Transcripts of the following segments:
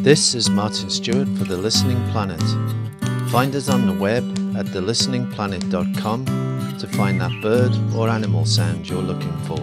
This is Martin Stewart for The Listening Planet. Find us on the web at thelisteningplanet.com to find that bird or animal sound you're looking for.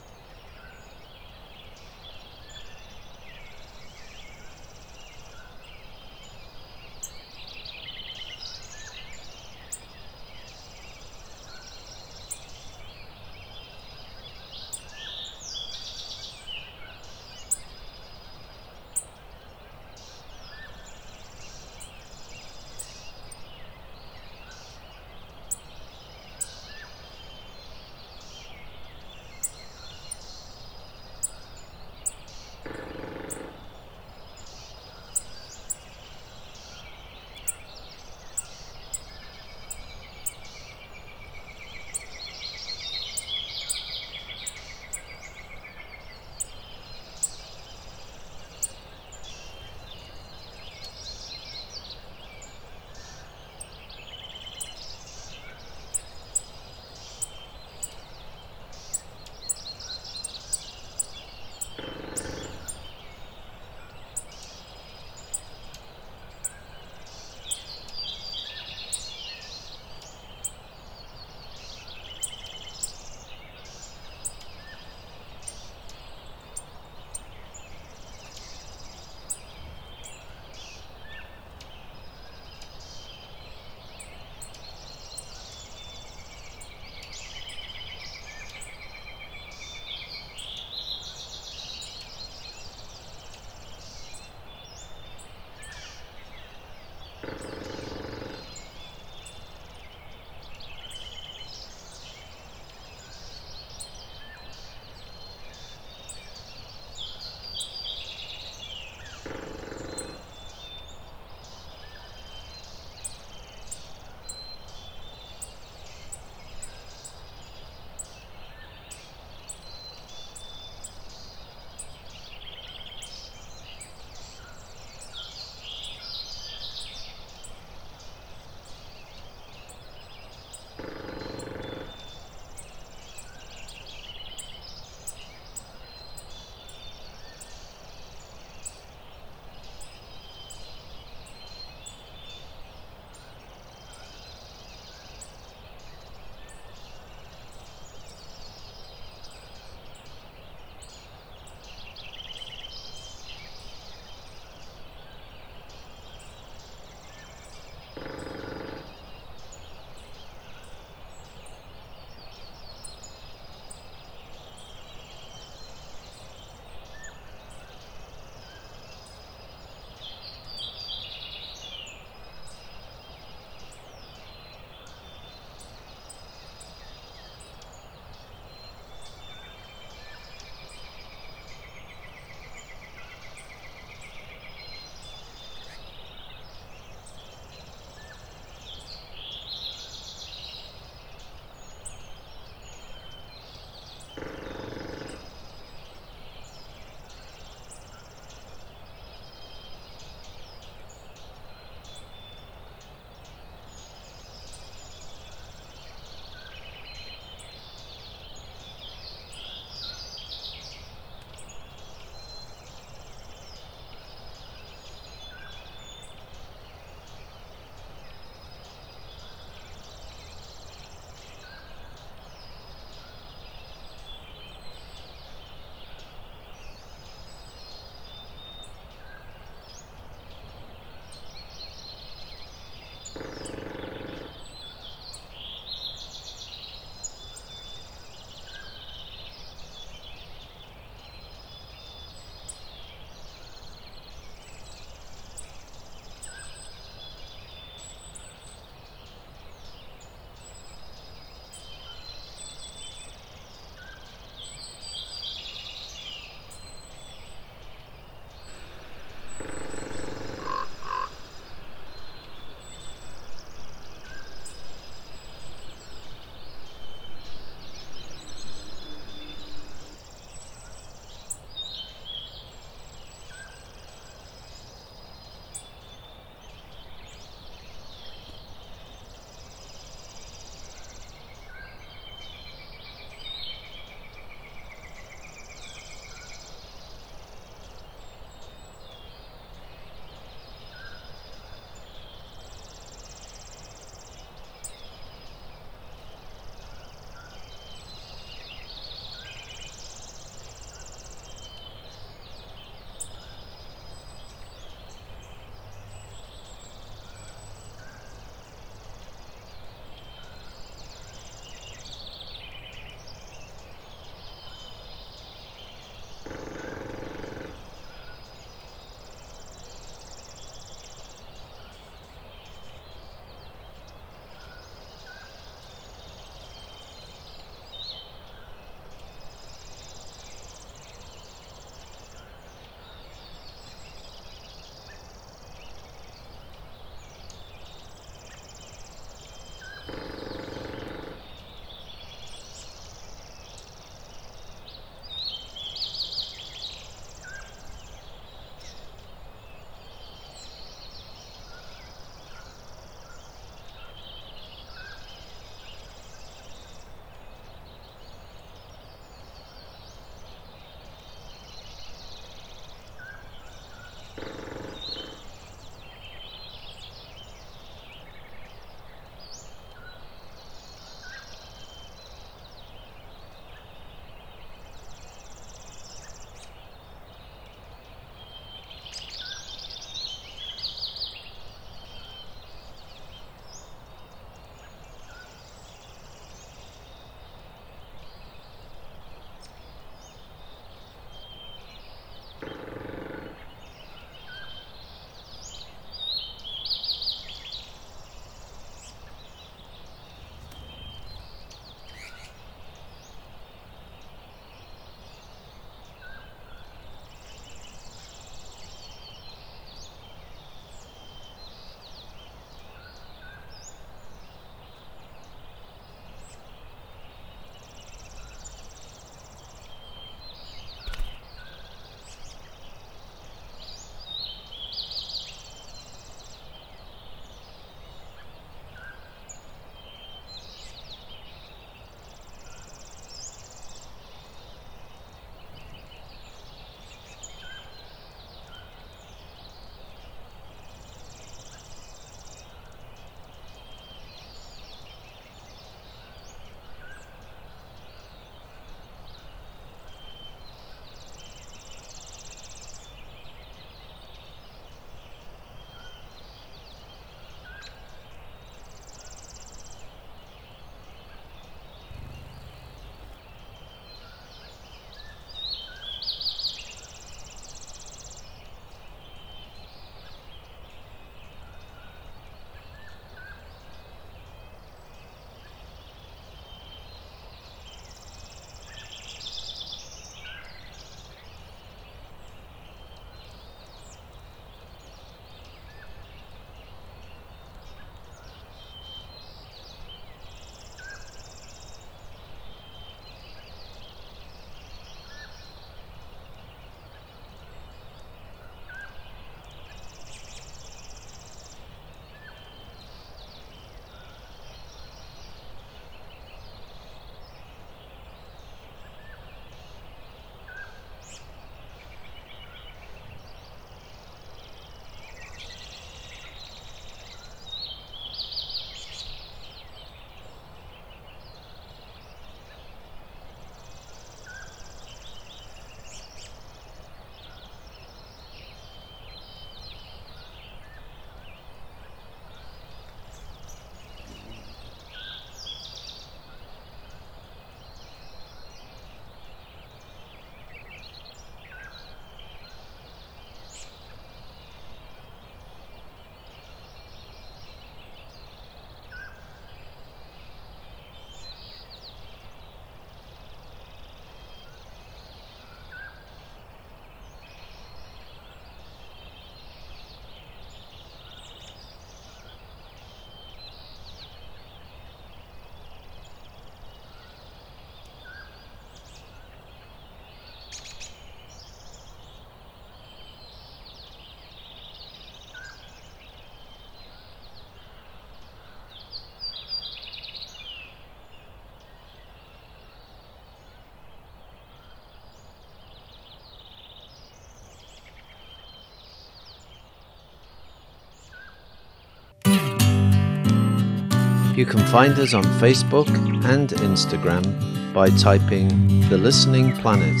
You can find us on Facebook and Instagram by typing The Listening Planet.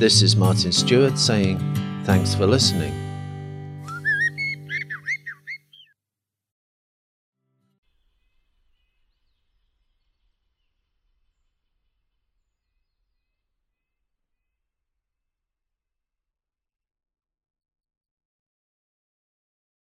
This is Martin Stewart saying, Thanks for listening.